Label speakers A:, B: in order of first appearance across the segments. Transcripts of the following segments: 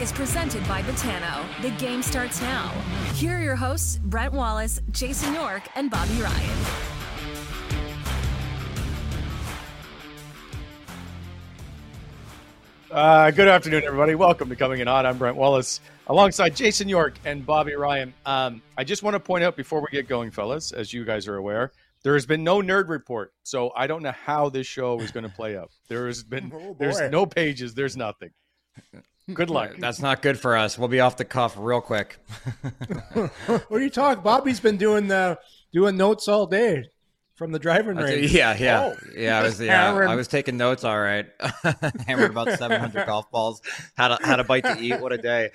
A: Is presented by Betano. The game starts now. Here are your hosts, Brent Wallace, Jason York, and Bobby Ryan.
B: Uh, good afternoon, everybody. Welcome to Coming In Hot. I'm Brent Wallace, alongside Jason York and Bobby Ryan. Um, I just want to point out before we get going, fellas, as you guys are aware, there has been no nerd report, so I don't know how this show is going to play out. There has been,
C: Oh,
B: there's no pages, there's nothing. Good luck.
D: That's not good for us. We'll be off the cuff real quick.
C: What are you talking? Bobby's been doing uh, doing notes all day from the driving
D: I'll
C: range.
D: yeah, yeah,
C: Oh,
D: yeah. I was yeah. I was taking notes. All right, hammered about seven hundred golf balls. Had a had a bite to eat. What a day!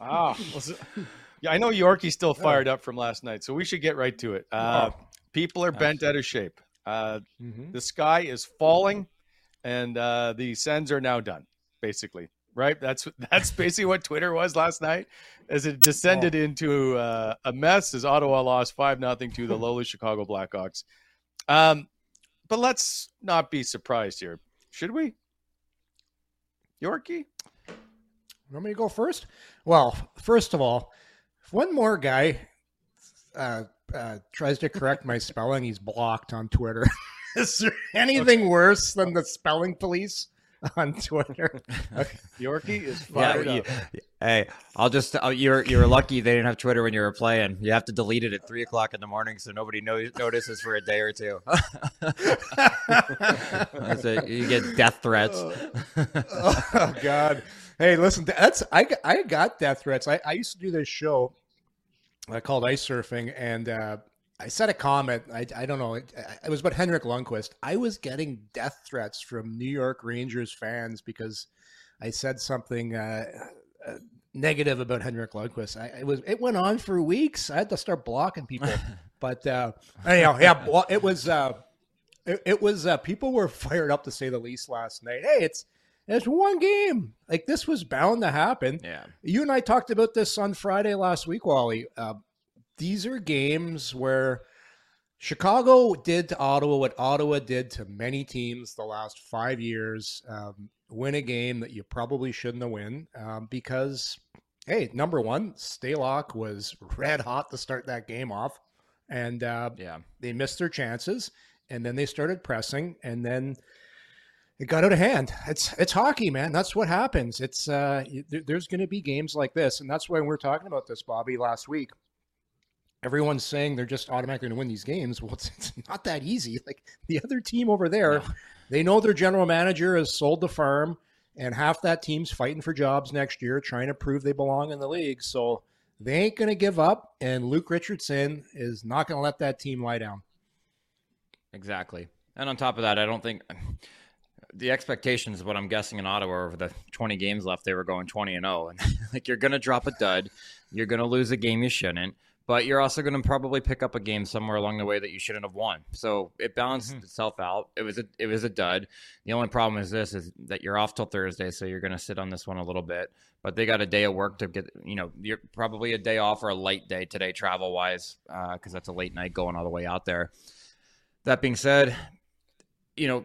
B: Ah, well, so- yeah, I know Yorkie's still fired up from last night, so we should get right to it. Uh,
C: Oh.
B: people are bent out of shape. Uh,
C: Mhm.
B: the sky is falling, and uh, the Sens are now done. Basically, right? That's that's basically what Twitter was last night, as it descended into uh, a mess. As Ottawa lost five nothing to the lowly Chicago Blackhawks. Um, but let's not be surprised here, should we? Yorkie,
C: Want me to go first? Well, first of all, if one more guy uh, uh, tries to correct my spelling, he's blocked on Twitter. Is there anything worse than the spelling police on Twitter?
B: Yorkie is
D: Yeah,
B: fired
D: you-
B: up.
D: hey, I'll just uh, you're you're lucky they didn't have Twitter when you were playing. You have to delete it at three o'clock in the morning so nobody knows, notices for a day or two. It. You get death threats.
C: oh God! Hey, listen, that's I got- I got death threats. I, I used to do this show uh, called Ice Surfing, and uh, I said a comment. I, I don't know. It, it was about Henrik Lundqvist. I was getting death threats from New York Rangers fans because I said something uh, uh, negative about Henrik Lundqvist. I, it was it went on for weeks. I had to start blocking people. but uh, anyhow, yeah, well, it was. Uh, it, it was uh, people were fired up to say the least last night. Hey, it's it's one game. Like this was bound to happen.
D: Yeah.
C: You and I talked about this on Friday last week, Wally. Uh, these are games where Chicago did to Ottawa what Ottawa did to many teams the last five years. Um, win a game that you probably shouldn't have win um, because, hey, number one, Stalock was red hot to start that game off, and uh,
D: Yeah.
C: they missed their chances, and then they started pressing, and then it got out of hand. It's it's hockey, man. That's what happens. It's uh, there- there's going to be games like this, and that's why we're talking about this, Bobby, last week. Everyone's saying they're just automatically going to win these games. Well, it's, it's, not that easy. Like the other team over there, no. they know their general manager has sold the farm, and half that team's fighting for jobs next year, trying to prove they belong in the league. So they ain't going to give up, and Luke Richardson is not going to let that team lie down.
D: Exactly. And on top of that, I don't think the expectations, what I'm guessing in Ottawa over the 20 games left, they were going 20 and 0. And like you're going to drop a dud, you're going to lose a game you shouldn't but you're also going to probably pick up a game somewhere along the way that you shouldn't have won. So it balanced mm-hmm. itself out. It was a it was a dud. The only problem is this is that you're off till Thursday, so you're going to sit on this one a little bit. But they got a day of work to get. You know, you're probably a day off or a light day today, travel wise, because uh, that's a late night going all the way out there. That being said, you know.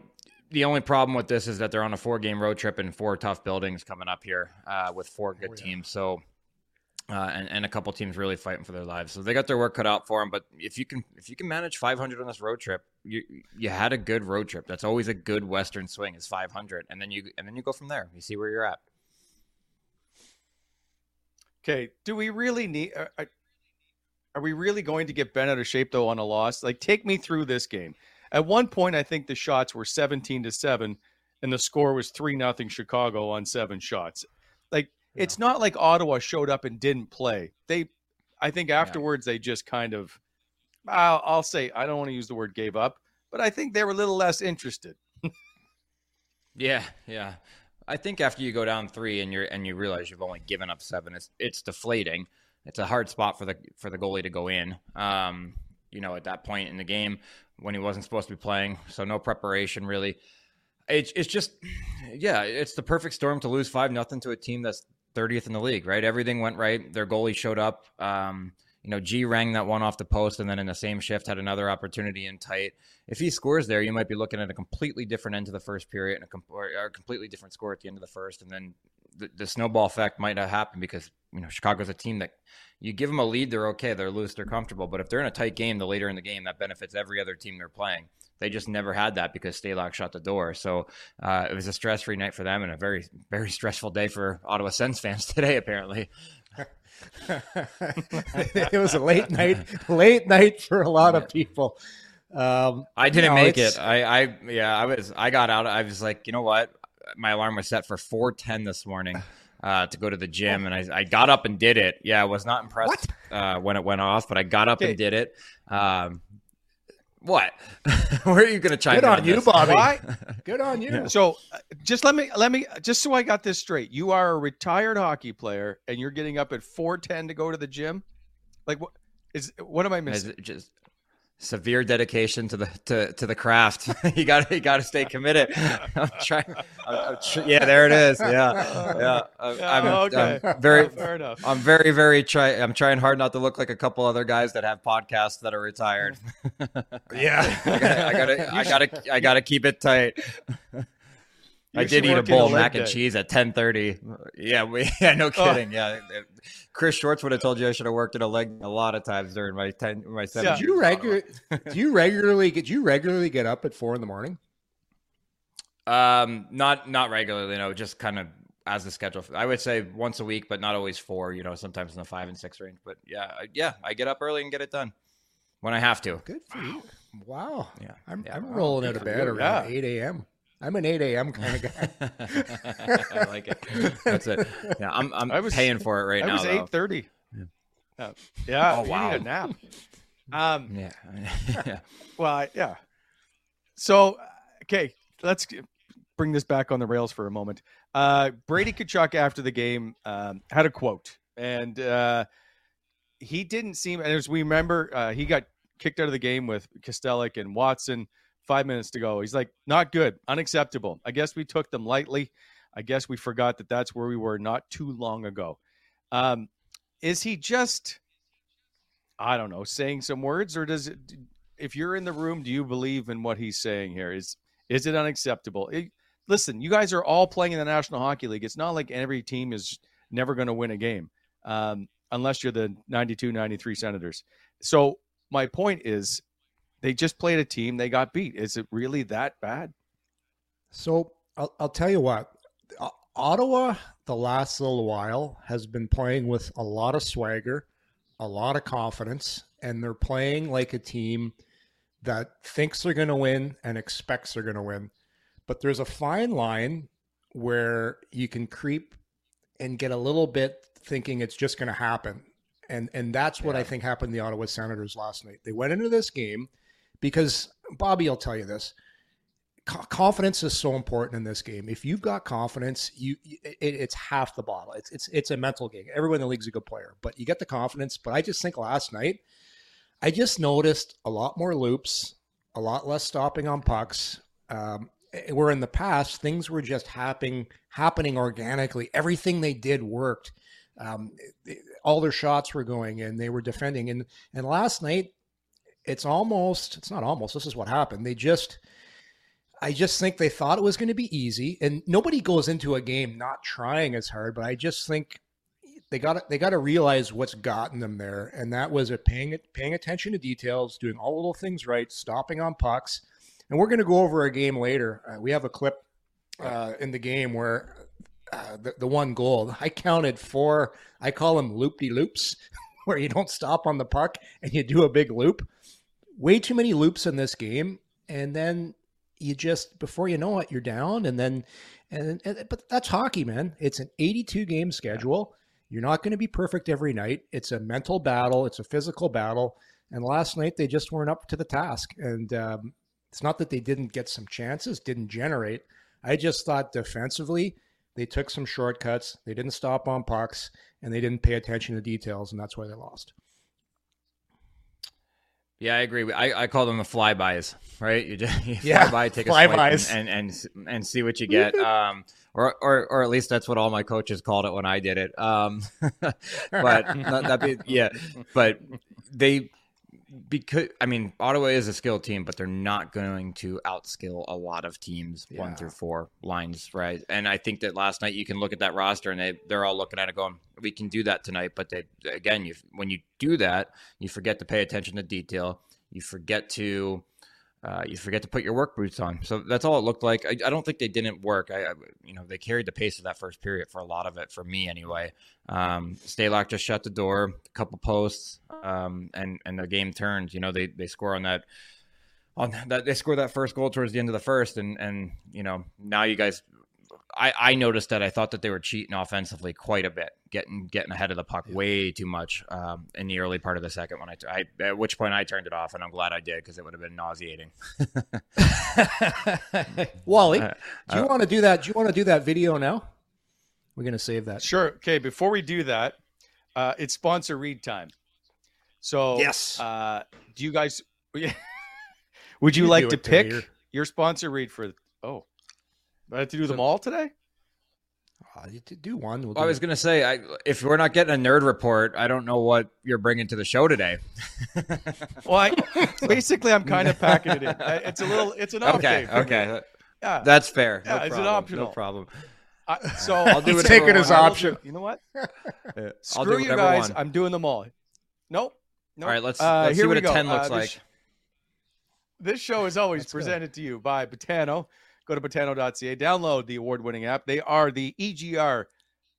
D: The only problem with this is that they're on a four game road trip and four tough buildings coming up here uh, with four good oh, yeah. teams. So uh, and, and a couple teams really fighting for their lives. So they got their work cut out for them. But if you can if you can manage 500 on this road trip, you you had a good road trip. That's always a good Western swing is 500, and then you and then you go from there. You see where you're at.
B: Okay, do we really need? Are, are we really going to get bent out of shape though on a loss? Like, take me through this game. At one point, I think the shots were 17 to seven, and the score was three nothing Chicago on seven shots. It's not like Ottawa showed up and didn't play. They, I think afterwards yeah. they just kind of, I'll, I'll say I don't want to use the word gave up, but I think they were a little less interested.
D: yeah, yeah. I think after you go down three and you're and you realize you've only given up seven, it's it's deflating. It's a hard spot for the for the goalie to go in. Um, you know, at that point in the game when he wasn't supposed to be playing, so no preparation really. It's it's just yeah, it's the perfect storm to lose five nothing to a team that's 30th in the league, right? Everything went right. Their goalie showed up. Um, you know, G rang that one off the post, and then in the same shift had another opportunity in tight. If he scores there, you might be looking at a completely different end to the first period and a, com- or a completely different score at the end of the first, and then the, the, snowball effect might not happen because you know Chicago's a team that you give them a lead, they're okay, they're loose, they're comfortable. But if they're in a tight game, the later in the game, that benefits every other team they're playing. They just never had that because Stalock shut the door. So uh, it was a stress free night for them and a very, very stressful day for Ottawa Sens fans today, apparently.
C: it was a late night, late night for a lot of people. Um,
D: I didn't make it. I, I, yeah, I was, I got out. I was like, you know what? My alarm was set for 410 this morning. Uh, to go to the gym, and I, I, got up and did it. Yeah, I was not impressed uh, when it went off, but I got up okay. and did it. Um, what? Where are you going to chime
C: Good
D: in
C: on, on you,
D: this?
C: Bobby. Why? Good on you.
B: So, uh, just let me let me just so I got this straight. You are a retired hockey player, and you're getting up at four ten to go to the gym. Like what is? What am I missing?
D: Just severe dedication to the to, to the craft. you got you got to stay committed. I'm trying. I'm, I'm tr- yeah, there it is. Yeah, yeah. I'm, I'm, okay. I'm very. Fair enough. I'm very very try. I'm trying hard not to look like a couple other guys that have podcasts that are retired.
C: yeah,
D: I gotta I gotta I gotta, I gotta keep it tight. I did eat a bowl of mac day. and cheese at 10:30. Yeah, we, yeah, no oh. kidding. Oh. Yeah, Chris Schwartz would have told you I should have worked in a leg a lot of times during my ten, my seven.
C: Yeah. Do you regular? do you regularly get? Do you regularly get up at four in the morning?
D: Um, not not regularly. No, just kind of as the schedule. I would say once a week, but not always four. You know, sometimes in the five and six range. But yeah, yeah, I get up early and get it done when I have to.
C: Good for you. Wow. Yeah, I'm yeah, I'm rolling out of bed around eight a.m. I'm an 8 a.m. kind of guy.
D: I like it. That's it. Yeah, I'm, I'm I was, paying for it right
B: I
D: now.
B: I was 8:30. Yeah. Uh, yeah. Oh wow. need a nap. Um,
D: yeah. yeah.
B: Well, yeah. So, okay, let's bring this back on the rails for a moment. Uh, Brady Tkachuk after the game um, had a quote, and uh, he didn't seem. As we remember, uh, he got kicked out of the game with Kastelic and Watson five minutes to go. He's like, not good, unacceptable. I guess we took them lightly. I guess we forgot that that's where we were not too long ago. Um, is he just, I don't know, saying some words, or does it? If you're in the room, do you believe in what he's saying here? Is is it unacceptable? It, listen, you guys are all playing in the National Hockey League. It's not like every team is never going to win a game um, unless you're the 92, 93 Senators. So my point is, they just played a team. They got beat. Is it really that bad?
C: So I'll, I'll tell you what. Ottawa, the last little while, has been playing with a lot of swagger, a lot of confidence, and they're playing like a team that thinks they're going to win and expects they're going to win. But there's a fine line where you can creep and get a little bit thinking it's just going to happen. And and that's what I think happened to the Ottawa Senators last night. They went into this game because Bobby I'll tell you this. Confidence is so important in this game. If you've got confidence, you it, it's half the bottle. It's it's it's a mental game. Everyone in the league's a good player, but you get the confidence. But I just think last night, I just noticed a lot more loops, a lot less stopping on pucks. Um, where in the past things were just happening happening organically. Everything they did worked. Um, all their shots were going in. They were defending. And and last night, it's almost it's not almost. This is what happened. They just. I just think they thought it was going to be easy, and nobody goes into a game not trying as hard. But I just think they got they got to realize what's gotten them there, and that was a paying paying attention to details, doing all the little things right, stopping on pucks. And we're going to go over a game later. Uh, we have a clip uh, in the game where uh, the, the one goal, I counted four, I call them loop de loops, where you don't stop on the puck and you do a big loop. Way too many loops in this game. And then you just, before you know it, you're down. And then, and, and but that's hockey, man. It's an 82 game schedule. You're not going to be perfect every night. It's a mental battle, it's a physical battle. And last night, they just weren't up to the task. And um, it's not that they didn't get some chances, didn't generate. I just thought defensively, they took some shortcuts. They didn't stop on pucks, and they didn't pay attention to details, and that's why they lost.
D: Yeah, I agree. I, I call them the flybys, right? You just you
C: Yeah,
D: fly by, take a swipe,
C: flybys.
D: and, and and and see what you get. Um, or or or at least that's what all my coaches called it when I did it. Um, but that be, yeah, but they because I mean Ottawa is a skilled team, but they're not going to outskill a lot of teams one through four lines, right? And I think that last night you can look at that roster and they they're all looking at it going, we can do that tonight. But they again, you when you do that, you forget to pay attention to detail. You forget to uh, you forget to put your work boots on. So that's all it looked like. I, I don't think they didn't work. I, I, you know, they carried the pace of that first period for a lot of it, for me anyway. Um, Stalock just shut the door, a couple posts, um, and and the game turned. You know, they they score on that on that they score that first goal towards the end of the first, and and you know now you guys. I, I noticed that I thought that they were cheating offensively quite a bit, getting getting ahead of the puck way too much um, in the early part of the second. When I, I at which point I turned it off, and I'm glad I did because it would have been nauseating.
C: Wally,
D: Uh,
C: do you want to do that? Do you want to do that video now? We're going to save that.
B: Sure. Okay. Before we do that, uh, it's sponsor read time. So
C: Yes.
B: uh, do you guys? would you,
C: You
B: like to pick
C: Tahir.
B: your sponsor read for? Oh, do I have to do them all today.
C: Uh, you t- do one. We'll
D: I was gonna say, I, if we're not getting a nerd report, I don't know what you're bringing to the show today.
B: Well, I, basically, I'm kind of packing it in. It's a little. It's an
D: okay,
B: update me.
D: okay,
B: Yeah.
D: that's fair. No
B: Yeah, it's an
D: problem,
B: optional.
D: No problem.
B: I- so
D: I'll do
C: Let's
D: whatever
C: take it as
D: want.
B: I will
C: option.
B: do- You know what?
D: Yeah, I'll do
B: Screw you guys.
D: one.
B: I'm doing them all. Nope. nope.
D: All right, let's,
B: Uh,
D: let's see what a
B: go.
D: ten looks
B: Uh, this-
D: like.
B: This show is always
C: Let's go.
B: presented to you by Betano. Go to betano.ca, download the award winning app. They are the EGR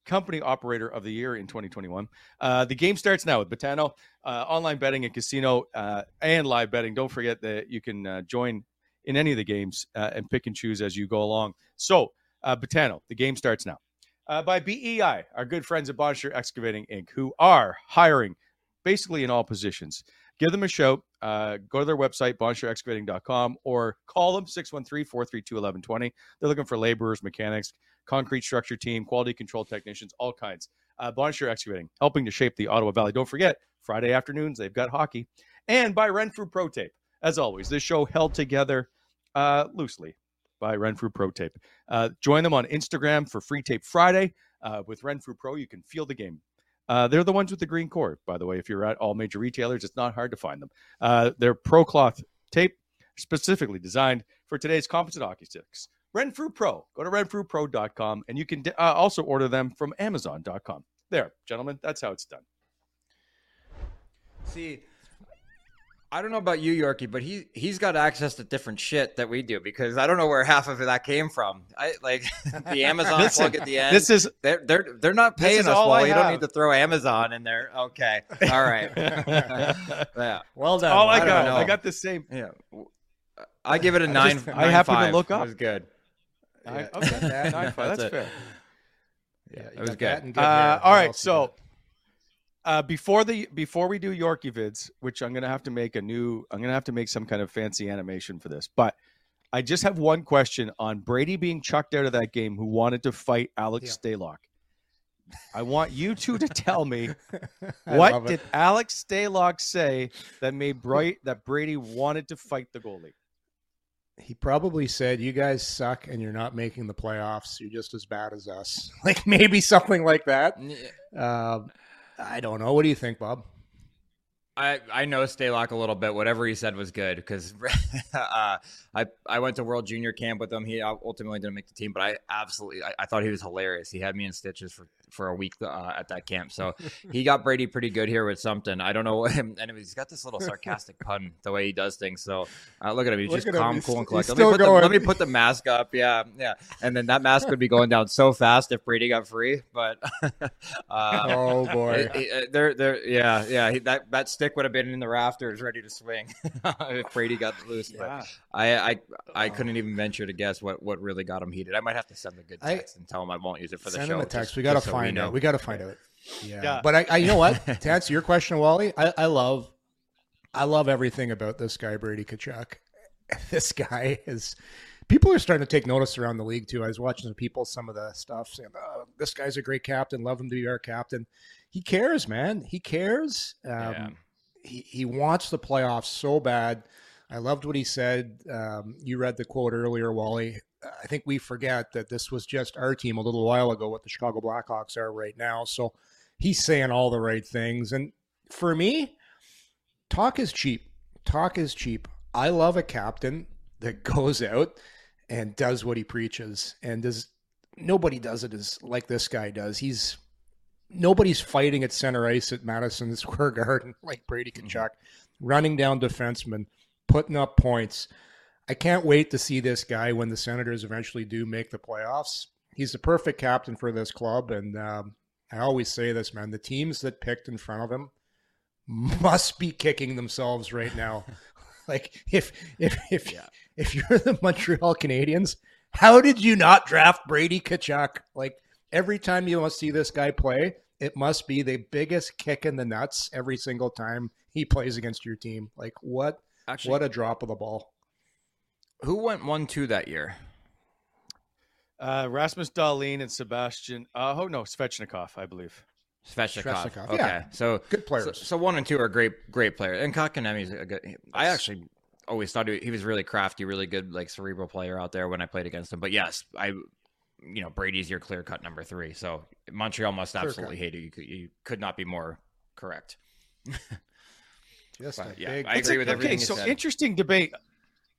B: Company Operator of the Year in 2021. Uh, the game starts now with Betano, uh, online betting and casino uh, and live betting. Don't forget that you can uh, join in any of the games uh, and pick and choose as you go along. So, uh, Betano, the game starts now. By BEI, our good friends at Bonnechere Excavating Inc., who are hiring basically in all positions give them a shout. Uh, go to their website, bonnechereexcavating.com, or call them 613 432 1120. They're looking for laborers, mechanics, concrete structure team, quality control technicians, all kinds. Uh, Excavating, helping to shape the Ottawa Valley. Don't forget, Friday afternoons, they've got hockey. And by Renfrew Pro Tape. As always, this show held together uh, loosely by Renfrew Pro Tape. Uh, join them on Instagram for Free Tape Friday. Uh, with Renfrew Pro, you can feel the game. Uh, they're the ones with the green core, by the way. If you're at all major retailers, it's not hard to find them. Uh, they're pro cloth tape, specifically designed for today's composite hockey sticks. Renfrew Pro. Go to renfrewpro.com and you can uh, also order them from amazon.com. There, gentlemen, that's how it's done.
D: See, I don't know about you, Yorkie, but he he's got access to different shit that we do because I don't know where half of that came from. I like the Amazon
B: Listen,
D: plug at the end.
B: this is-
D: they're they're they're not paying us.
B: all
D: Well,
B: I
D: you don't need to throw Amazon in there. Okay, all right. yeah,
C: Well done.
B: All I
D: don't
B: got,
D: know.
B: I got the same.
D: yeah. I give it a nine.
B: just- I
D: nine
B: happened to look up.
D: It was good.
B: I,
C: Yeah.
B: okay,
C: That-
B: nine five,
D: that's
B: that's fair.
C: Yeah,
D: it was
C: got
D: good.
C: that and
B: Uh,
C: hair.
B: all
C: What
B: right,
C: else you
B: so
C: got?
B: Uh, before the before we do Yorkie vids, which I'm gonna have to make a new, I'm gonna have to make some kind of fancy animation for this. But I just have one question on Brady being chucked out of that game, who wanted to fight Alex Stalock. I want you two to tell me what did Alex Stalock say that made Bright that Brady wanted to fight the goalie.
C: He probably said, "You guys suck, and you're not making the playoffs. You're just as bad as us." Like maybe something like that. Um, I don't know. What do you think, Bob?
D: I, I know Stalock a little bit. Whatever he said was good because uh, I I went to World Junior Camp with him. He ultimately didn't make the team, but I absolutely I, I thought he was hilarious. He had me in stitches for, for a week uh, at that camp. So he got Brady pretty good here with something. I don't know. And he's got this little sarcastic pun the way he does things. So uh, look at him. He's
C: Look
D: just
C: at him.
D: calm, cool, and collected. Let me, put the, let me put the mask up. Yeah, yeah. And then that mask would be going down so fast if Brady got free. But uh,
C: Oh boy.
D: it- it- uh, there, there, yeah, yeah. He, that that stick would have been in the rafters, ready to swing if Brady got loose. But I, I, I couldn't even venture to guess what what really got him heated. I might have to send a good
C: I-
D: text and tell him I won't use it for the
C: Send
D: show.
C: him a
D: just-
C: text. we got to
D: so
C: find
D: know.
C: out. We got to find out. Yeah.
B: Yeah.
C: But I, I, you know what? to answer your question, Wally, I, I love, I love everything about this guy, Brady Tkachuk. This guy is. People are starting to take notice around the league too. I was watching some people, some of the stuff saying, oh, "This guy's a great captain. Love him to be our captain." He cares, man. He cares. Um,
D: Yeah.
C: He he wants the playoffs so bad. I loved what he said. Um, you read the quote earlier, Wally. I think we forget that this was just our team a little while ago, what the Chicago Blackhawks are right now. So he's saying all the right things. And for me, talk is cheap. Talk is cheap. I love a captain that goes out and does what he preaches and does nobody does it as like this guy does. He's nobody's fighting at center ice at Madison Square Garden like Brady Tkachuk, mm-hmm. running down defensemen, putting up points. I can't wait to see this guy when the Senators eventually do make the playoffs. He's the perfect captain for this club, and um, I always say this, man: the teams that picked in front of him must be kicking themselves right now. like if if if if you're the Montreal Canadiens, how did you not draft Brady Tkachuk? Like every time you must see this guy play, it must be the biggest kick in the nuts every single time he plays against your team. Like what?
D: Actually,
C: what a drop of the ball.
D: Who went one two that year?
B: Uh, Rasmus Dahlin and Sebastian. Uh, oh no, Svechnikov, I believe.
D: Svechnikov.
C: Svechnikov,
D: Okay,
C: yeah.
D: so
C: Good players.
D: so one and two are great, great players. And Kotkaniemi's a good. I actually always thought he, he was really crafty, really good, like cerebral player out there when I played against him. But yes, I, you know, Brady's your clear cut number three. So Montreal must absolutely hate you. You could, you could not be more correct.
C: Just
D: But,
C: a
D: yeah,
C: big-
D: I agree with everything
B: Okay,
D: you
B: so
D: said.
B: interesting debate.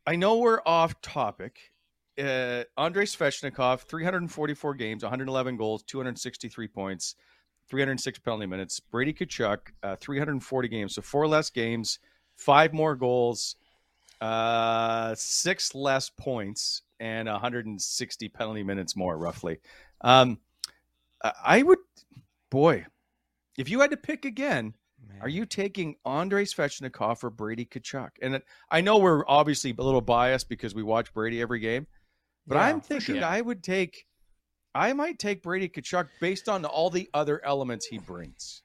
B: I know we're off topic. Uh, Andrei Svechnikov, 344 games, 111 goals, 263 points, 306 penalty minutes. Brady Tkachuk, uh, 340 games, so four less games, five more goals, uh, six less points, and 160 penalty minutes more, roughly. Um, I would, boy, if you had to pick again, are you taking Andrei Svechnikov or Brady Tkachuk? And it- I know we're obviously a little biased because we watch Brady every game, but
C: Yeah,
B: I'm thinking
D: sure.
B: I would take, I might take Brady Tkachuk based on all the other elements he brings.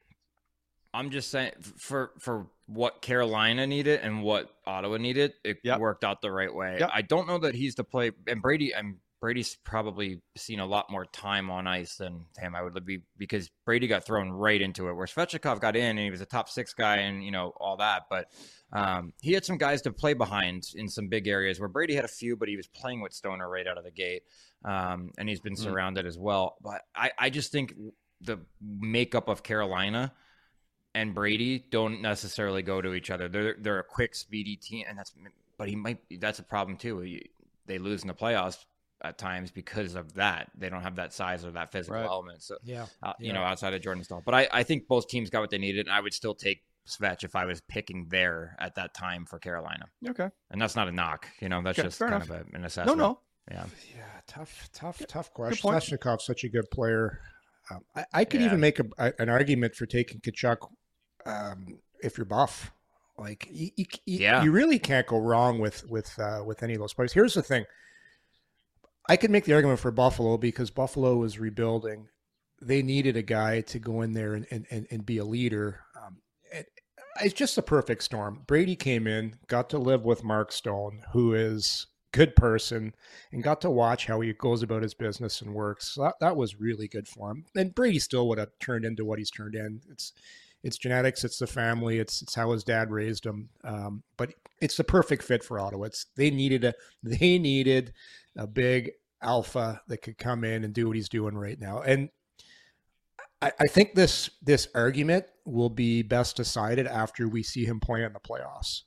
D: I'm just saying for for what Carolina needed and what Ottawa needed, it
B: Yep.
D: worked out the right way.
B: Yep.
D: I don't know that he's the play and Brady and Brady's probably seen a lot more time on ice than him. I would be because Brady got thrown right into it. Where Svechnikov got in and he was a top six guy and you know all that, but um, he had some guys to play behind in some big areas where Brady had a few, but he was playing with Stoner right out of the gate, um, and he's been
B: Mm.
D: surrounded as well. But I, I just think the makeup of Carolina and Brady don't necessarily go to each other. They're they're a quick, speedy team, and that's but he might that's a problem too. He- They lose in the playoffs at times because of that. They don't have that size or that physical
B: Right.
D: element. So
C: Yeah.
D: uh, you know, outside of Jordan Staal. But I, I think both teams got what they needed, and I would still take Svetch if I was picking there at that time for Carolina.
B: Okay.
D: And that's not a knock. You know, that's
B: Okay,
D: just kind
B: enough.
D: of a, an assessment.
B: No, no.
D: Yeah.
C: Yeah, tough, tough, tough question.
B: point.
C: Svechnikov's such a good player. Um, I, I could
D: Yeah.
C: even make a, a- an argument for taking Tkachuk um, if you're buff. Like you, you, you-
D: Yeah.
C: you really can't go wrong with with uh, with any of those players. Here's the thing: I could make the argument for Buffalo because Buffalo was rebuilding. They needed a guy to go in there and and, and, be a leader. Um, it, it's just a perfect storm. Brady came in, got to live with Mark Stone, who is a good person, and got to watch how he goes about his business and works. So that, that was really good for him. And Brady still would have turned into what he's turned in. It's it's genetics, it's the family, it's it's how his dad raised him. Um, but it's the perfect fit for Ottawa. It's they needed a they needed a big alpha that could come in and do what he's doing right now. And I, I think this this argument will be best decided after we see him play in the playoffs,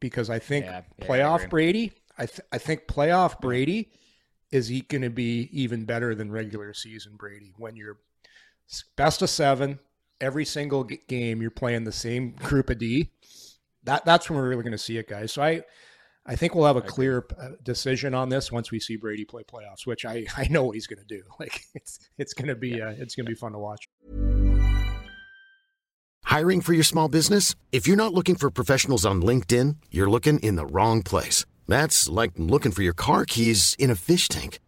C: because I think
D: Yeah, yeah,
C: playoff
D: agree.
C: Brady, I th- I think playoff Brady is he going to be even better than regular season Brady when you're best of seven every single g- game you're playing the same group of D. That that's when we're really going to see it, guys. So I I think we'll have a clear uh, decision on this once we see Brady play playoffs, which I I know what he's going to do. Like it's it's going to be uh, it's going to be fun to watch.
E: Hiring for your small business? If you're not looking for professionals on LinkedIn, you're looking in the wrong place. That's like looking for your car keys in a fish tank.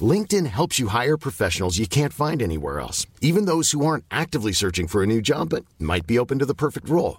E: LinkedIn helps you hire professionals you can't find anywhere else, even those who aren't actively searching for a new job but might be open to the perfect role.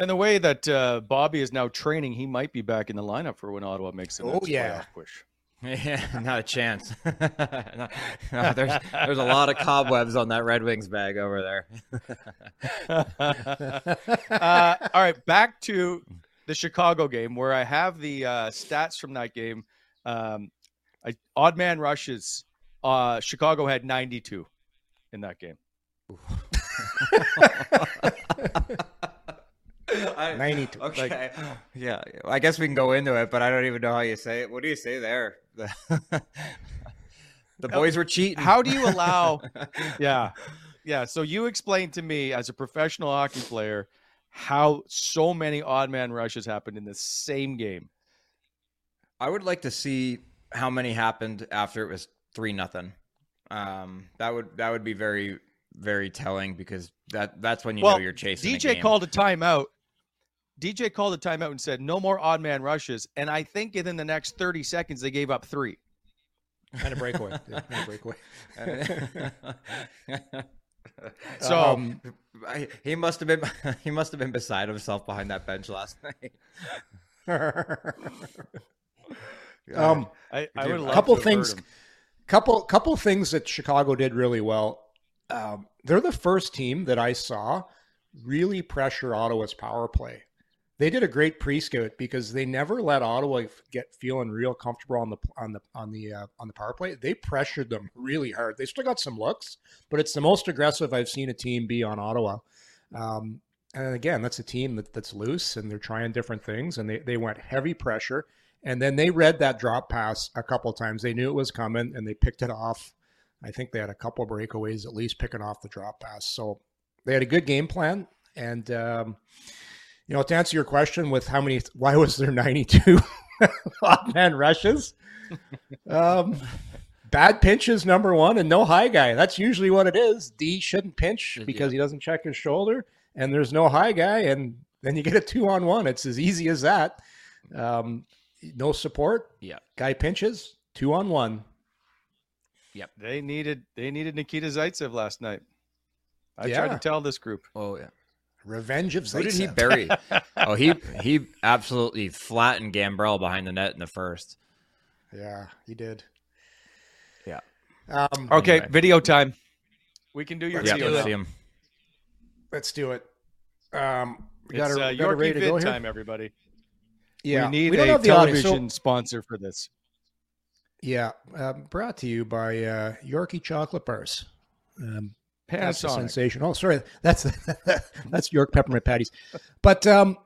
B: And the way that uh, Bobby is now training, he might be back in the lineup for when Ottawa makes the
C: Oh, yeah.
B: playoff push.
D: Yeah, not a chance. no, no, there's there's a lot of cobwebs on that Red Wings bag over there.
B: uh, all right, back to the Chicago game where I have the uh, stats from that game. Um, I, odd man rushes. Uh, Chicago had 92 in that game.
D: I-
C: 92.
D: Okay. yeah, I guess we can go into it, but I don't even know how you say it. What do you say there? The, the boys were cheating.
B: How do you allow? yeah, yeah. So you explain to me as a professional hockey player how so many odd man rushes happened in the same game.
D: I would like to see how many happened after it was three nothing. Um, that would that would be very very telling because that that's when you
B: well,
D: know you're chasing. a
B: DJ
D: game.
B: called a timeout. DJ called a timeout and said no more odd man rushes. And I think within the next 30 seconds they gave up three.
C: and a breakaway. And a breakaway.
B: So
C: Um,
D: I- he must have been he must have been beside himself behind that bench last night.
C: um,
B: I, I would love
C: couple
B: to
C: things couple couple things that Chicago did really well. Um, they're the first team that I saw really pressure Ottawa's power play. They did a great pre-scout because they never let Ottawa get feeling real comfortable on the on the on the uh, on the power play. They pressured them really hard. They still got some looks, but it's the most aggressive I've seen a team be on Ottawa. Um, and again, that's a team that, that's loose and they're trying different things. And they, they went heavy pressure. And then they read that drop pass a couple times. They knew it was coming and they picked it off. I think they had a couple breakaways at least picking off the drop pass. So they had a good game plan, and um, you know, to answer your question with how many, why was there 92 odd man rushes? Um, bad pinches, number one, and no high guy. That's usually what it is. D shouldn't pinch because he doesn't check his shoulder, and there's no high guy, and then you get a two on one. It's as easy as that. Um, no support.
D: Yeah.
C: Guy pinches, two on one. Yep.
B: They needed they needed Nikita Zaitsev last night. I
C: Yeah.
B: tried to tell this group.
D: Oh yeah.
C: Revenge of
D: Who did he bury? oh, he he absolutely flattened Gambrell behind the net in the first.
C: Yeah, he did.
D: Yeah.
C: Um,
B: Okay,
D: Anyway.
B: video time. We can do your
C: Let's
B: video
C: do it.
D: see him.
C: let's do it. Um, we got
B: uh,
C: a, we got a
B: Yorkie
C: ready to go
B: vid
C: here.
B: time, everybody.
C: Yeah,
B: we need
C: don't
B: a
C: have the so-
B: television sponsor for this.
C: Yeah, um, brought to you by uh, Yorkie Chocolate Bars. Um, that's a sensation. Oh, sorry, that's that's York peppermint patties. But um,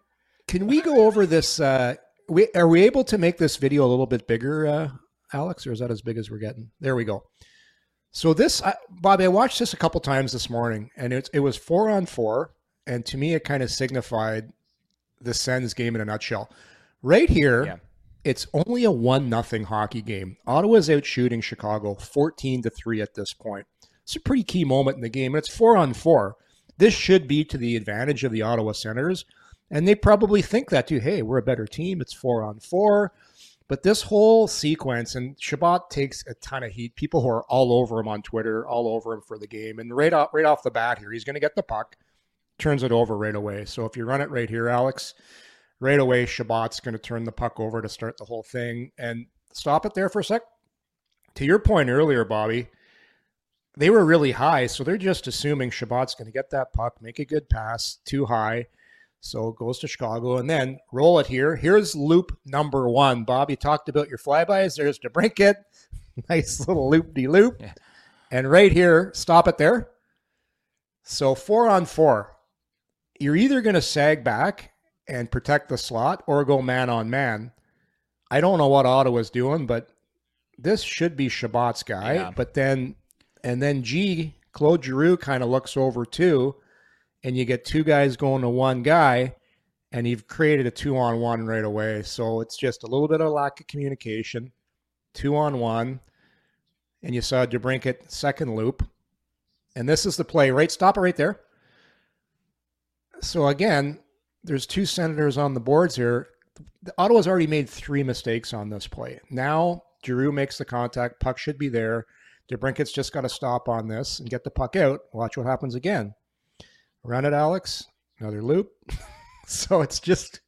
C: can we go over this? Uh, we are we able to make this video a little bit bigger, uh, Alex, or is that as big as we're getting? There we go. So this, I, Bobby, I watched this a couple times this morning, and it it was four on four, and to me, it kind of signified the Sens game in a nutshell. Right here,
D: Yeah.
C: it's only a one nothing hockey game. Ottawa's out shooting Chicago fourteen to three at this point. It's a pretty key moment in the game, and it's four on four. This should be to the advantage of the Ottawa Senators, and they probably think that too. Hey, we're a better team. It's four on four. But this whole sequence, and Chabot takes a ton of heat. People who are all over him on Twitter, all over him for the game, and right off right off the bat here, he's going to get the puck, turns it over right away. So if you run it right here, Alex, right away, Chabot's going to turn the puck over to start the whole thing and stop it there for a sec. To your point earlier, Bobby, they were really high, so they're just assuming Chabot's going to get that puck, make a good pass, too high. So it goes to Chicago and then roll it here. Here's loop number one. Bob, you talked about your flybys. There's DeBrincat. nice little loop de loop. And right here, stop it there. So four on four. You're either going to sag back and protect the slot or go man on man. I don't know what Ottawa's doing, but this should be Chabot's guy.
D: Yeah.
C: But then, and then G, Claude Giroux kind of looks over too, and you get two guys going to one guy, and you've created a two on one right away. So it's just a little bit of lack of communication. Two on one, and you saw DeBrincat second loop, and this is the play. Right, stop it right there. So again, there's two senators on the boards here. Ottawa's already made three mistakes on this play. Now Giroux makes the contact. Puck should be there. DeBrincat's just got to stop on this and get the puck out. Watch what happens again. Run it, Alex. Another loop. so it's just,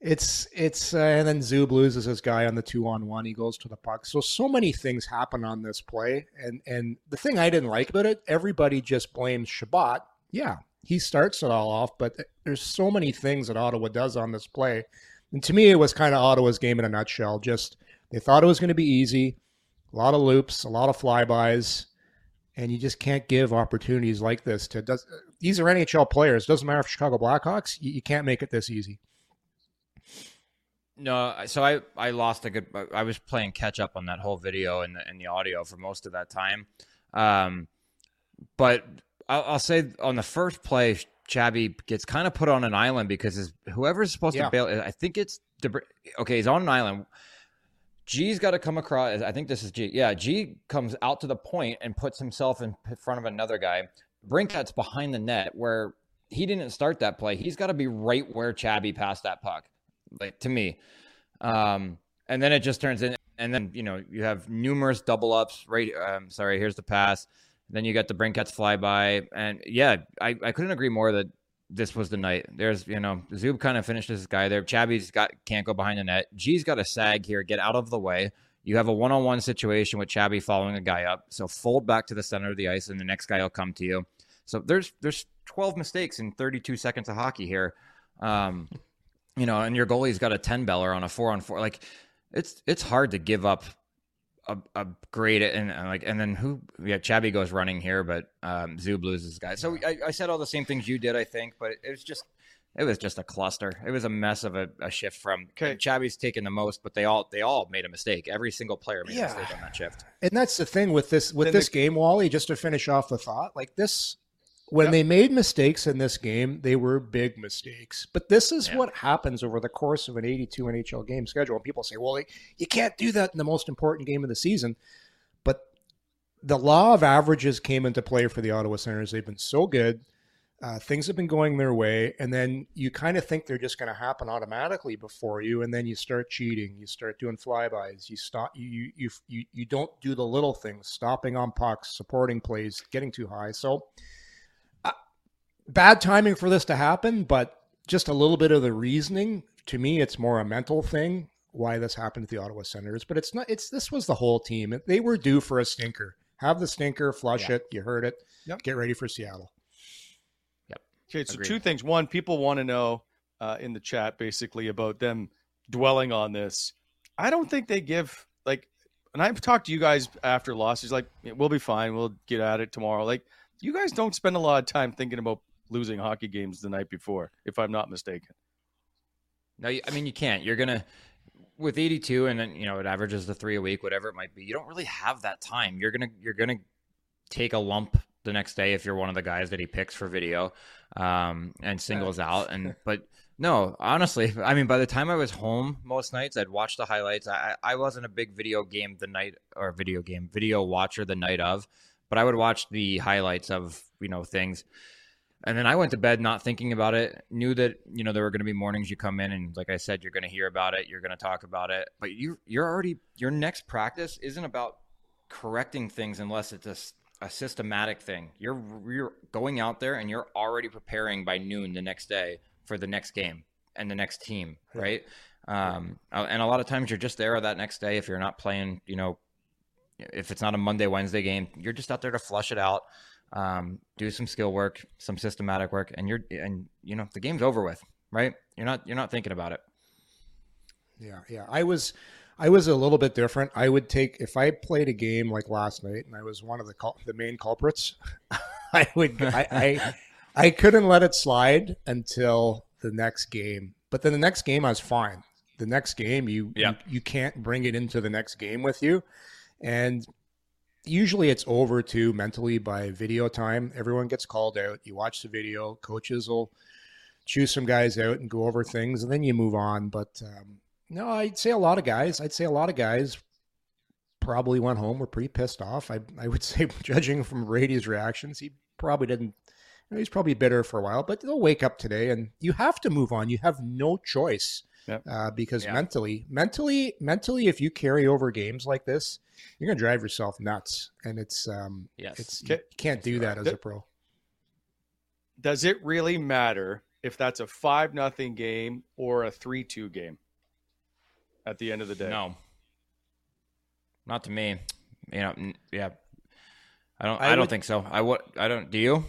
C: it's it's, uh, and then Zub loses his guy on the two on one. He goes to the puck. So so many things happen on this play, and and the thing I didn't like about it, everybody just blames Chabot. Yeah, he starts it all off, but there's so many things that Ottawa does on this play. And to me, it was kind of Ottawa's game in a nutshell. Just they thought it was going to be easy, a lot of loops, a lot of flybys, and you just can't give opportunities like this to. Does, these are NHL players. Doesn't matter if Chicago Blackhawks. You, you can't make it this easy.
D: No, so I I lost a good. I was playing catch up on that whole video and the, and the audio for most of that time. Um, but I'll, I'll say on the first play, Chabby gets kind of put on an island because his, whoever's supposed
C: Yeah.
D: to bail, I think it's okay. He's on an island. G's got to come across. I think this is G. Yeah, G comes out to the point and puts himself in front of another guy. Brincat's behind the net where he didn't start that play. He's got to be right where Chabby passed that puck, like to me. Um, and then it just turns in, and then you know you have numerous double ups. Right, um, sorry, here's the pass. Then you got the Brincat's flyby, and yeah, I, I couldn't agree more that this was the night. There's you know Zub kind of finished this guy there. Chabby's got can't go behind the net. G's got a sag here, get out of the way. You have a one on one situation with Chabby following a guy up, so fold back to the center of the ice, and the next guy will come to you. So there's there's 12 mistakes in 32 seconds of hockey here. Um, you know, and your goalie's got a 10 beller on a four on four. Like it's it's hard to give up a, a great and, and like and then who yeah Chabby goes running here, but um, Zub loses guy. So I, I said all the same things you did, I think, but it was just it was just a cluster. It was a mess of a, a shift from
B: Okay.
D: Chabby's taken the most, but they all they all made a mistake. Every single player made
C: Yeah.
D: a mistake on that shift.
C: And that's the thing with this with
B: Then
C: this
B: the-
C: game, Wally. Just to finish off the thought, like this, when
B: Yep.
C: they made mistakes in this game, they were big mistakes. But this is
D: Yeah.
C: what happens over the course of an 82 NHL game schedule. And people say, well, you can't do that in the most important game of the season. But the law of averages came into play for the Ottawa Senators. They've been so good. Uh, things have been going their way. And then you kind of think they're just going to happen automatically before you. And then you start cheating. You start doing flybys. You stop. You, you, you, you, you don't do the little things, stopping on pucks, supporting plays, getting too high. So, bad timing for this to happen, but just a little bit of the reasoning. To me, it's more a mental thing why this happened to the Ottawa Senators. But it's not. It's this was the whole team. They were due for a stinker. Have the stinker, flush
B: Yeah.
C: it. You heard it.
B: Yep.
C: Get ready for Seattle. Yep.
B: Okay, so
D: Agreed.
B: two things. One, people want to know uh, in the chat basically about them dwelling on this. I don't think they give like, and I've talked to you guys after losses. Like, we'll be fine. We'll get at it tomorrow. Like, you guys don't spend a lot of time thinking about losing hockey games the night before, if I'm not mistaken.
D: No, I mean you can't. You're gonna with 82, and then you know it averages the three a week, whatever it might be. You don't really have that time. You're gonna you're gonna take a lump the next day if you're one of the guys that he picks for video um, and singles out. And but no, honestly, I mean by the time I was home most nights, I'd watch the highlights. I I wasn't a big video game the night or video game video watcher the night of, but I would watch the highlights of you know things. And then I went to bed not thinking about it. Knew that you know there were going to be mornings you come in and, like I said, you're going to hear about it. You're going to talk about it. But you you're already your next practice isn't about correcting things unless it's a systematic thing. You're you're going out there and you're already preparing by noon the next day for the next game and the next team, right? Um, uh, and a lot of times you're just there that next day if you're not playing. You know, if it's not a Monday Wednesday game, you're just out there to flush it out um, do some skill work, some systematic work, and you're and you know the game's over with, right? You're not you're not thinking about it.
C: Yeah, yeah. I was, I was a little bit different. I would take if I played a game like last night, and I was one of the cul- the main culprits. I would, I, I, I couldn't let it slide until the next game. But then the next game, I was fine. The next game, you,
D: Yeah.
C: you, you can't bring it into the next game with you, and usually it's over to mentally by video time. Everyone gets called out. You watch the video. Coaches will choose some guys out and go over things, and then you move on. But um, no, I'd say a lot of guys. I'd say a lot of guys probably went home were pretty pissed off. I I would say, judging from Brady's reactions, he probably didn't. he's probably bitter for a while, but they'll wake up today, and you have to move on. You have no choice
B: Yep.
C: uh, because
D: Yeah.
C: mentally, mentally, mentally, if you carry over games like this, you're gonna drive yourself nuts, and it's um,
D: Yes.
C: it's you can't do that as a pro.
B: Does it really matter if that's a five nothing game or a three two game? At the end of the day,
D: No, not to me. You know, n- yeah. I don't.
C: I
D: I, don't
C: would-
D: think so. I would. I don't. Do you?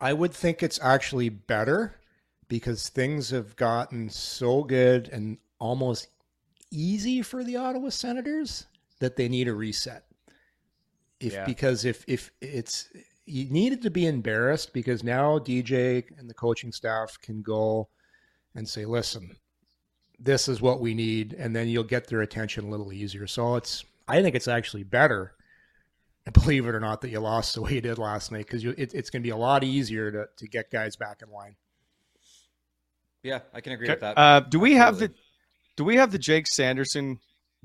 C: I would think it's actually better because things have gotten so good and almost easy for the Ottawa Senators that they need a reset. If
D: Yeah.
C: because if if it's you needed to be embarrassed because now DJ and the coaching staff can go and say, "Listen, this is what we need," and then you'll get their attention a little easier. So it's I think it's actually better believe it or not, that you lost the way you did last night because it, it's going to be a lot easier to, to get guys back in line.
D: Yeah, I can agree
B: Okay.
D: with that.
B: Uh, do we have the do we have the Jake Sanderson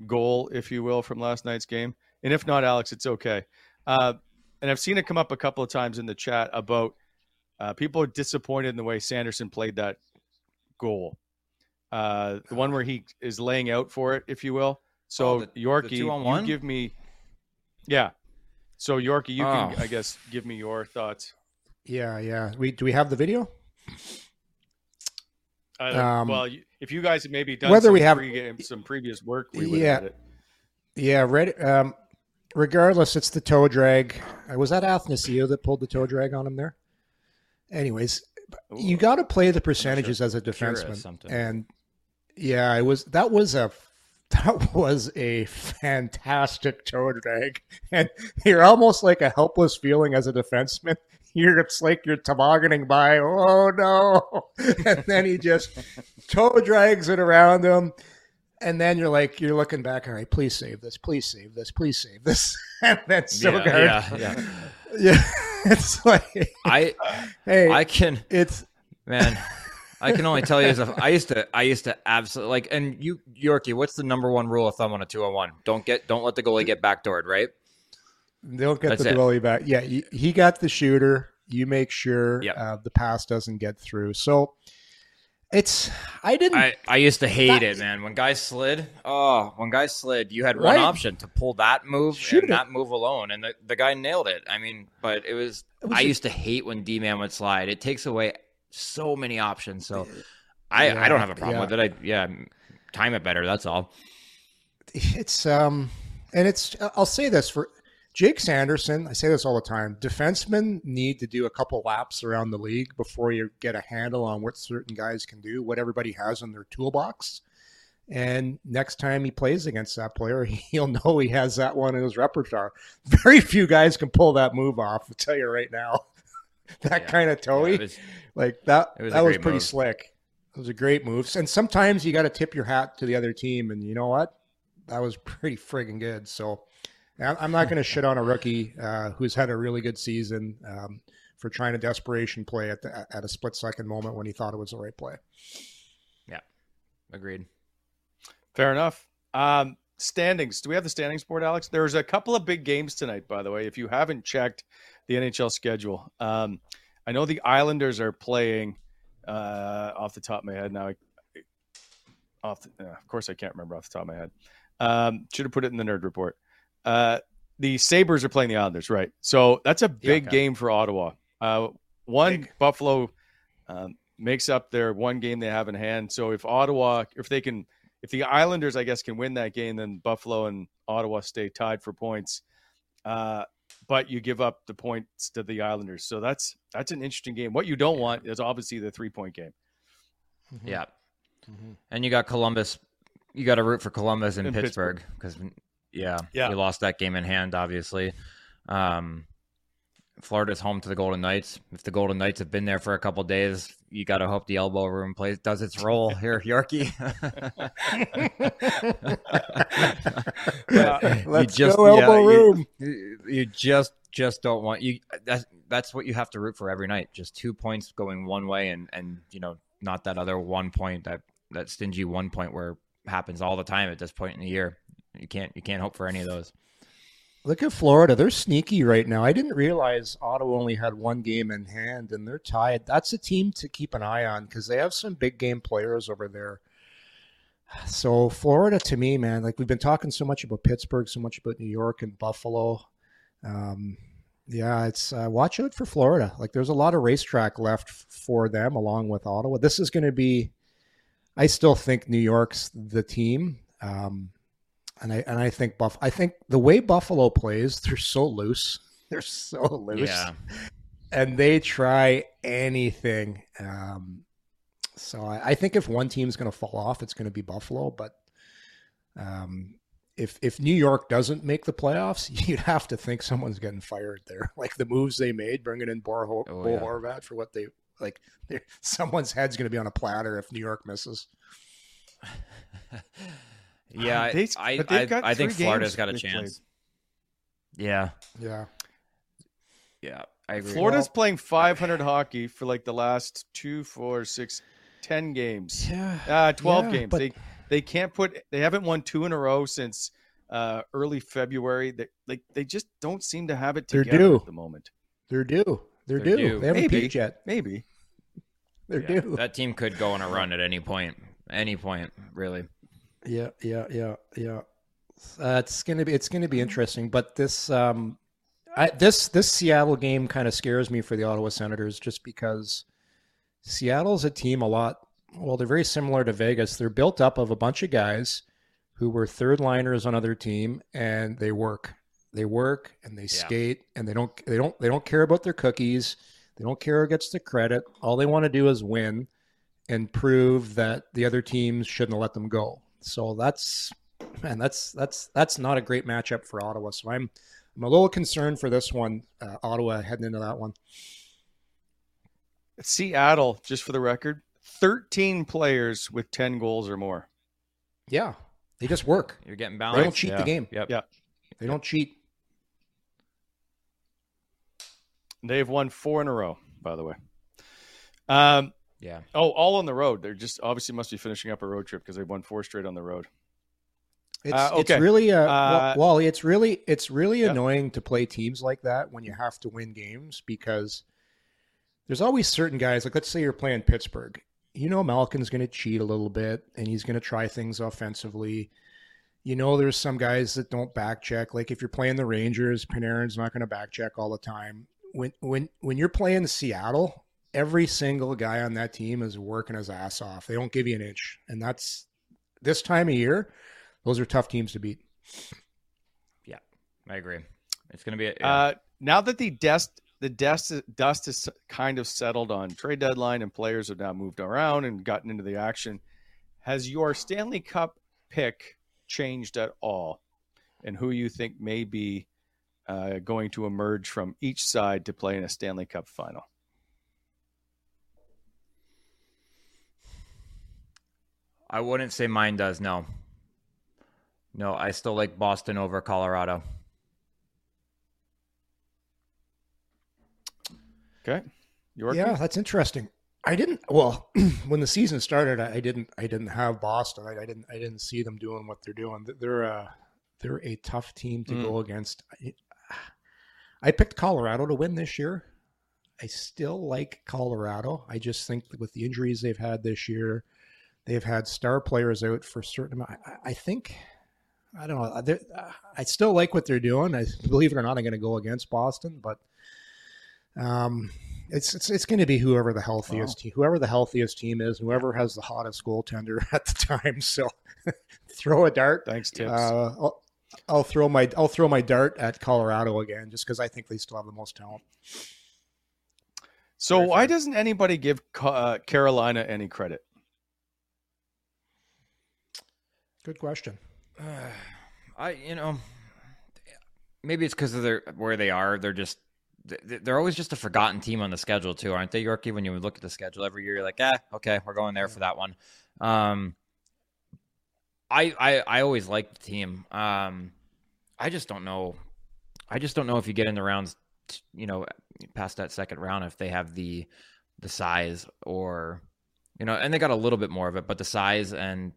B: goal, if you will, from last night's game? And if not, Alex, it's okay. Uh, and I've seen it come up a couple of times in the chat about uh, people are disappointed in the way Sanderson played that goal. Uh, the one where he is laying out for it, if you will. So
D: Oh, the- the
B: Yorkie,
D: two-on-one?
B: you give me, yeah. So Yorkie, you can,
D: Oh.
B: I guess, give me your thoughts.
C: Yeah, yeah. We do we have the video?
B: I
C: Um,
B: well, if you guys have maybe done
C: whether
B: some
C: we have-
B: pregame, some previous work, we would
C: Yeah.
B: have it.
C: Yeah, right. Um, regardless, it's the toe drag. Uh, Was that Athanasiou that pulled the toe drag on him there? Anyways, you got to play the percentages as a
D: Kira
C: defenseman, and yeah, it was. That was a that was a fantastic toe drag, and you're almost like a helpless feeling as a defenseman. You're it's like you're tobogganing by. Oh no! And then he just toe drags it around him. And then you're like, you're looking back, all right, please save this, please save this, please save this. and then so
D: yeah,
C: good.
D: yeah, yeah.
C: Yeah. it's like
D: I
C: hey,
D: I can
C: it's
D: man. I can only tell you as I used to I used to absolutely like and you Yorkie, what's the number one rule of thumb on a two on one? Don't get don't let the goalie get backdoored, right?
C: They'll get
D: That's
C: the goalie back. Yeah, he, he got the shooter. You make sure
D: Yep.
C: uh, the pass doesn't get through. So it's I didn't.
D: I, I used to hate
C: That-
D: it, man. When guys slid, oh, when guys slid, you had one
C: Right.
D: option to pull that move
C: Shoot
D: and
C: it.
D: that move alone, and the, the guy nailed it. I mean, but it was,
C: It was
D: I used to hate when D man would slide. It takes away so many options. So I, I don't have a problem
C: yeah.
D: with it. I yeah, time it better. That's all.
C: it's um and it's I'll say this for Jake Sanderson, I say this all the time. Defensemen need to do a couple laps around the league before you get a handle on what certain guys can do, what everybody has in their toolbox. And next time he plays against that player, he'll know he has that one in his repertoire. Very few guys can pull that move off. I'll tell you right now. that
D: Yeah.
C: kind of
D: Yeah,
C: toey,
D: was-
C: like that.
D: was
C: that was pretty
D: move.
C: slick. It was a great move. And sometimes you got to tip your hat to the other team. And you know what? That was pretty friggin' good. So I'm not going to shit on a rookie uh, who's had a really good season um, for trying a desperation play at the, at a split second moment when he thought it was the right play.
D: yeah, agreed.
B: Fair enough. Um, standings. Do we have the standings board, Alex? There's a couple of big games tonight, by the way. If you haven't checked the NHL schedule, um, I know the Islanders are playing uh, off the top of my head now. Off, the, uh, of course, I can't remember off the top of my head. Um, should have put it in the nerd report. Uh, the Sabres are playing the Islanders, right? So that's a big
C: okay.
B: game for Ottawa. Uh, one
C: Big.
B: Buffalo um, makes up their one game they have in hand. So if Ottawa, if they can, if the Islanders, I guess, can win that game, then Buffalo and Ottawa stay tied for points. Uh, but you give up the points to the Islanders, so that's that's an interesting game. What you don't want is obviously the three point game.
D: Yeah,
C: Mhm.
D: and you got Columbus. You got to root for Columbus and
B: In
D: Pittsburgh because yeah,
B: Yeah.
D: you lost that game in hand, obviously. Um, Florida's home to the Golden Knights. If the Golden Knights have been there for a couple days, you got to hope the elbow room plays does its role here, Yorkie.
C: Yeah,
D: You
C: let's
D: just-
C: go
D: yeah,
C: elbow
D: you-
C: room.
D: You, you just just don't want you. That's that's what you have to root for every night. Just two points going one way, and and you know not that other one point that that stingy one point where happens all the time at this point in the year. You can't you can't hope for any of those.
C: Look at Florida. They're sneaky right now. I didn't realize Ottawa only had one game in hand and they're tied. That's a team to keep an eye on because they have some big game players over there. So, Florida to me, man, like we've been talking so much about Pittsburgh, so much about New York and Buffalo. Um, yeah, it's uh, watch out for Florida. Like there's a lot of racetrack left for them along with Ottawa. This is going to be, I still think New York's the team. Um, and I and I think Buff. I think the way Buffalo plays, they're so loose. They're so loose,
D: Yeah,
C: and they try anything. Um, so I, I think if one team's going to fall off, it's going to be Buffalo. But um, if if New York doesn't make the playoffs, you'd have to think someone's getting fired there. Like the moves they made, bringing in Bo, Ho-
D: Oh,
C: Bo
D: yeah.
C: Horvat for what they like. Someone's head's going to be on a platter if New York misses.
D: Yeah. I-
B: They-
D: I I,
B: got
D: I think Florida's got a
B: they've
D: chance. Yeah,
C: Yeah.
D: yeah. I agree.
B: Florida's playing 500 hockey for like the last two, four, six, ten games.
C: Yeah.
B: Uh, 12
C: Yeah,
B: games.
C: but-
B: They they can't put they haven't won two in a row since uh, early February. They like they just don't seem to have it
C: They're
B: together
C: due.
B: at the moment.
C: They're due. They're,
D: They're
C: due.
D: due.
C: They haven't
B: Maybe.
C: peaked yet.
B: Maybe.
C: They're
D: Yeah,
C: due.
D: that team could go on a run at any point. Any point, really.
C: Yeah, yeah, yeah, yeah. Uh, it's gonna be it's gonna be interesting. But this um, I, this this Seattle game kind of scares me for the Ottawa Senators, just because Seattle's a team a lot. Well, they're very similar to Vegas. They're built up of a bunch of guys who were third liners on other team, and they work. They work and they skate, and they don't they don't they don't care about their cookies. They don't care who gets the credit. All they want to do is win and prove that the other teams shouldn't have let them go. So that's man, that's that's that's not a great matchup for Ottawa. So I'm I'm a little concerned for this one, uh, Ottawa heading into that one.
B: Seattle, just for the record, 13 players with 10 goals or more.
C: Yeah, they just work.
D: You're getting balanced.
C: They don't cheat
D: Yeah.
C: the game.
D: Yep.
B: Yeah.
C: They don't cheat.
B: They've won four in a row, by the way. Um,
D: Yeah.
B: oh, all on the road. They're just obviously must be finishing up a road trip because they've won four straight on the road.
C: It's,
B: Uh,
C: it's really uh,
B: Uh,
C: Wally. It's really it's really
B: Yeah.
C: annoying to play teams like that when you have to win games because there's always certain guys. Like let's say you're playing Pittsburgh. You know Malkin's going to cheat a little bit and he's going to try things offensively. You know there's some guys that don't back check. Like if you're playing the Rangers, Panarin's not going to back check all the time. When when when you're playing Seattle, every single guy on that team is working his ass off. They don't give you an inch, and that's this time of year. Those are tough teams to beat.
D: Yeah. I agree. It's going to be. A,
B: Uh, now that the dust the dust dust is kind of settled on trade deadline and players have now moved around and gotten into the action, has your Stanley Cup pick changed at all, and who you think may be uh, going to emerge from each side to play in a Stanley Cup final?
D: I wouldn't say mine does. No. No, I still like Boston over Colorado.
B: Okay, Yorkie?
C: Yeah, that's interesting. I didn't. Well, when the season started, I I didn't. I didn't have Boston. I, I didn't. I didn't see them doing what they're doing. They're a. They're a tough team to
B: Mm.
C: go against. I, I picked Colorado to win this year. I still like Colorado. I just think that with the injuries they've had this year, they've had star players out for a certain amount. I, I think. I don't know. I still like what they're doing. I believe it or not, I'm going to go against Boston, but um, it's it's, it's going to be whoever the healthiest team, whoever the healthiest team is, whoever has the hottest goaltender at the time. So throw a dart.
B: Thanks, Tips.
C: Uh, I'll, I'll throw my I'll throw my dart at Colorado again, just because I think they still have the most talent.
B: so why doesn't anybody give uh, Carolina any credit?
C: Good question.
D: I you know maybe it's because of their where they are. They're just they're always just a forgotten team on the schedule too, aren't they, Yorkie? When you look at the schedule every year, you're like, ah, okay, we're going there for that one. Um, I I I always like the team. Um, I just don't know. I just don't know if you get in the rounds, you know, past that second round, if they have the the size or you know, and they got a little bit more of it, but the size and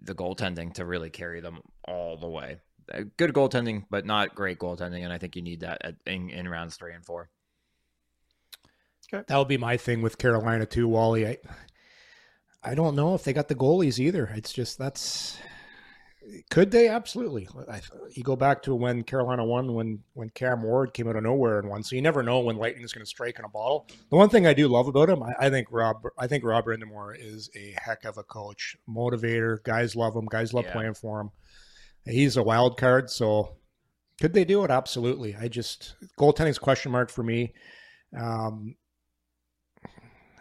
D: the goaltending to really carry them all the way. Uh, Good goaltending, but not great goaltending, and I think you need that at, in, in rounds three and four. Okay.
C: That would be my thing with Carolina too, Wally. I I don't know if they got the goalies either. It's just that's could they absolutely. I, you go back to when Carolina won when when Cam Ward came out of nowhere and won. So you never know when lightning's going to strike in a bottle. The one thing I do love about him, I, I think Rob, I think Rob Brind'Amour is a heck of a coach, motivator. Guys love him. Guys love
D: Yeah.
C: playing for him. He's a wild card. So could they do it? Absolutely. I just goaltending's question mark for me. Um,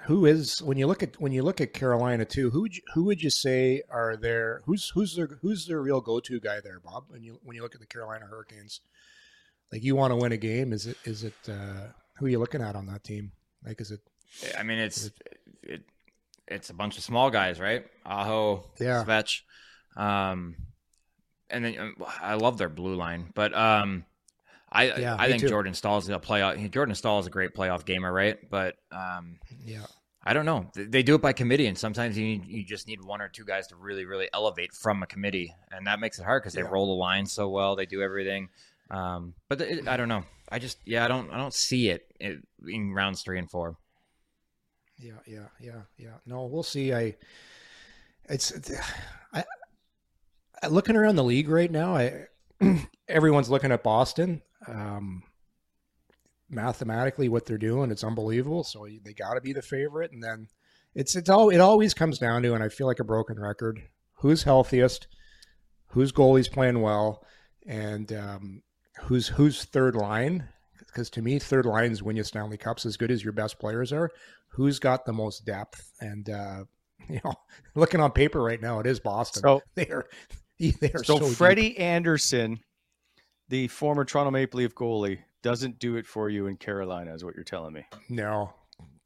C: who is when you look at when you look at Carolina too? Who would you, who would you say are there? Who's who's their who's their real go to guy there, Bob? When you when you look at the Carolina Hurricanes, like you want to win a game, is it is it uh, who are you looking at on that team? Like is it
D: I mean, it's it, it's a bunch of small guys, right? Aho,
C: Yeah.
D: Svetch, um, and then um, I love their blue line, but um, I
C: Yeah,
D: I think
C: too.
D: Jordan Staal is a playoff. Jordan Staal is a great playoff gamer, right? But um,
C: yeah
D: I don't know. They- do it by committee, and sometimes you need, you just need one or two guys to really really elevate from a committee, and that makes it hard because they
C: Yeah.
D: roll the line so well. They do everything. Um, but it, I don't know. I just yeah, I don't I don't see it in, in rounds three and four.
C: yeah yeah yeah yeah? No, we'll see. I it's I, I looking around the league right now. I everyone's looking at Boston. Um, mathematically, what they're doing, it's unbelievable. So they got to be the favorite, and then it's it's all it always comes down to, and I feel like a broken record: who's healthiest, whose goalie's playing well, and um, who's who's third line. Because to me, third line is win you Stanley Cups as good as your best players are. Who's got the most depth? And uh, you know, looking on paper right now, it is Boston.
B: So-
C: they are they are
B: So,
C: so, deep.
B: Freddie Andersen, the former Toronto Maple Leaf goalie, doesn't do it for you in Carolina, is what you're telling me.
C: No,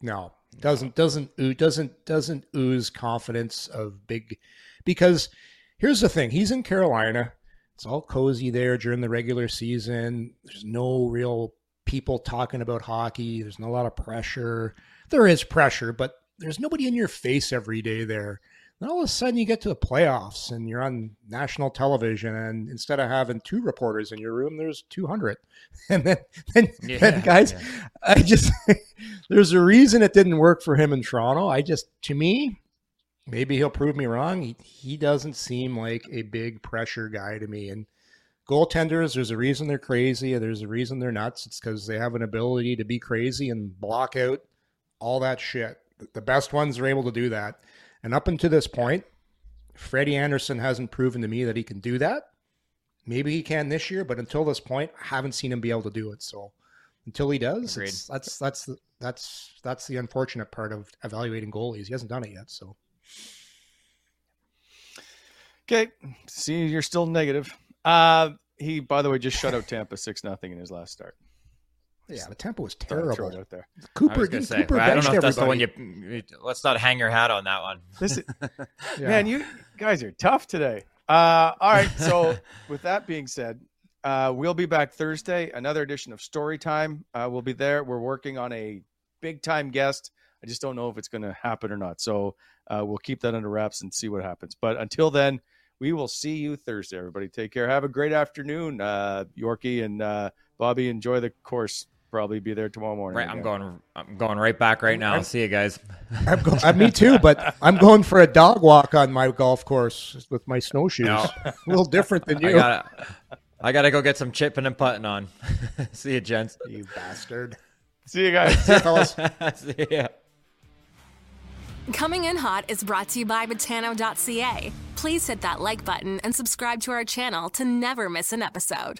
C: no, doesn't doesn't doesn't doesn't ooze confidence of big. Because here's the thing: he's in Carolina. It's all cozy there during the regular season. There's no real people talking about hockey. There's not a lot of pressure. There is pressure, but there's nobody in your face every day there. Then all of a sudden you get to the playoffs and you're on national television, and instead of having two reporters in your room, there's 200. And then, then,
D: Yeah,
C: then guys,
D: yeah.
C: I just there's a reason it didn't work for him in Toronto. I just to me, maybe he'll prove me wrong. He he doesn't seem like a big pressure guy to me. And goaltenders, there's a reason they're crazy. There's a reason they're nuts. It's because they have an ability to be crazy and block out all that shit. The best ones are able to do that. And up until this point, Freddie Andersen hasn't proven to me that he can do that. Maybe he can this year, but until this point, I haven't seen him be able to do it. So until he does, it's, that's that's the- that's that's the unfortunate part of evaluating goalies. He hasn't done it yet. So
B: Okay. See, you're still negative. Uh, he, by the way, just shut out Tampa six nothing in his last start.
C: Yeah, the tempo was
B: Thought I'd Throw it
C: terrible.
B: out there.
D: I
C: Cooper,
D: was gonna
C: didn't
D: say,
C: Cooper
D: well, I don't know if that's the one you. Let's not hang your hat on that one.
B: Listen,
C: Yeah.
B: man, you guys are tough today. Uh, all right. So, with that being said, uh, we'll be back Thursday. Another edition of Story Time. Uh, we'll be there. We're working on a big time guest. I just don't know if it's going to happen or not. So, uh, we'll keep that under wraps and see what happens. But until then, we will see you Thursday. Everybody, take care. Have a great afternoon, uh, Yorkie and uh, Bobby. Enjoy the course. Probably be there tomorrow morning.
D: Right, I'm going. I'm going right back right now. See you guys.
C: I'm go- uh, me too, but I'm going for a dog walk on my golf course with my snowshoes.
D: No.
C: a little different than you,
D: I gotta. I gotta go get some chipping and putting on. See you, gents.
C: you bastard.
B: See you guys.
C: See you, fellas.
D: See ya.
A: Coming in Hot is brought to you by Betano.ca. Please hit that like button and subscribe to our channel to never miss an episode.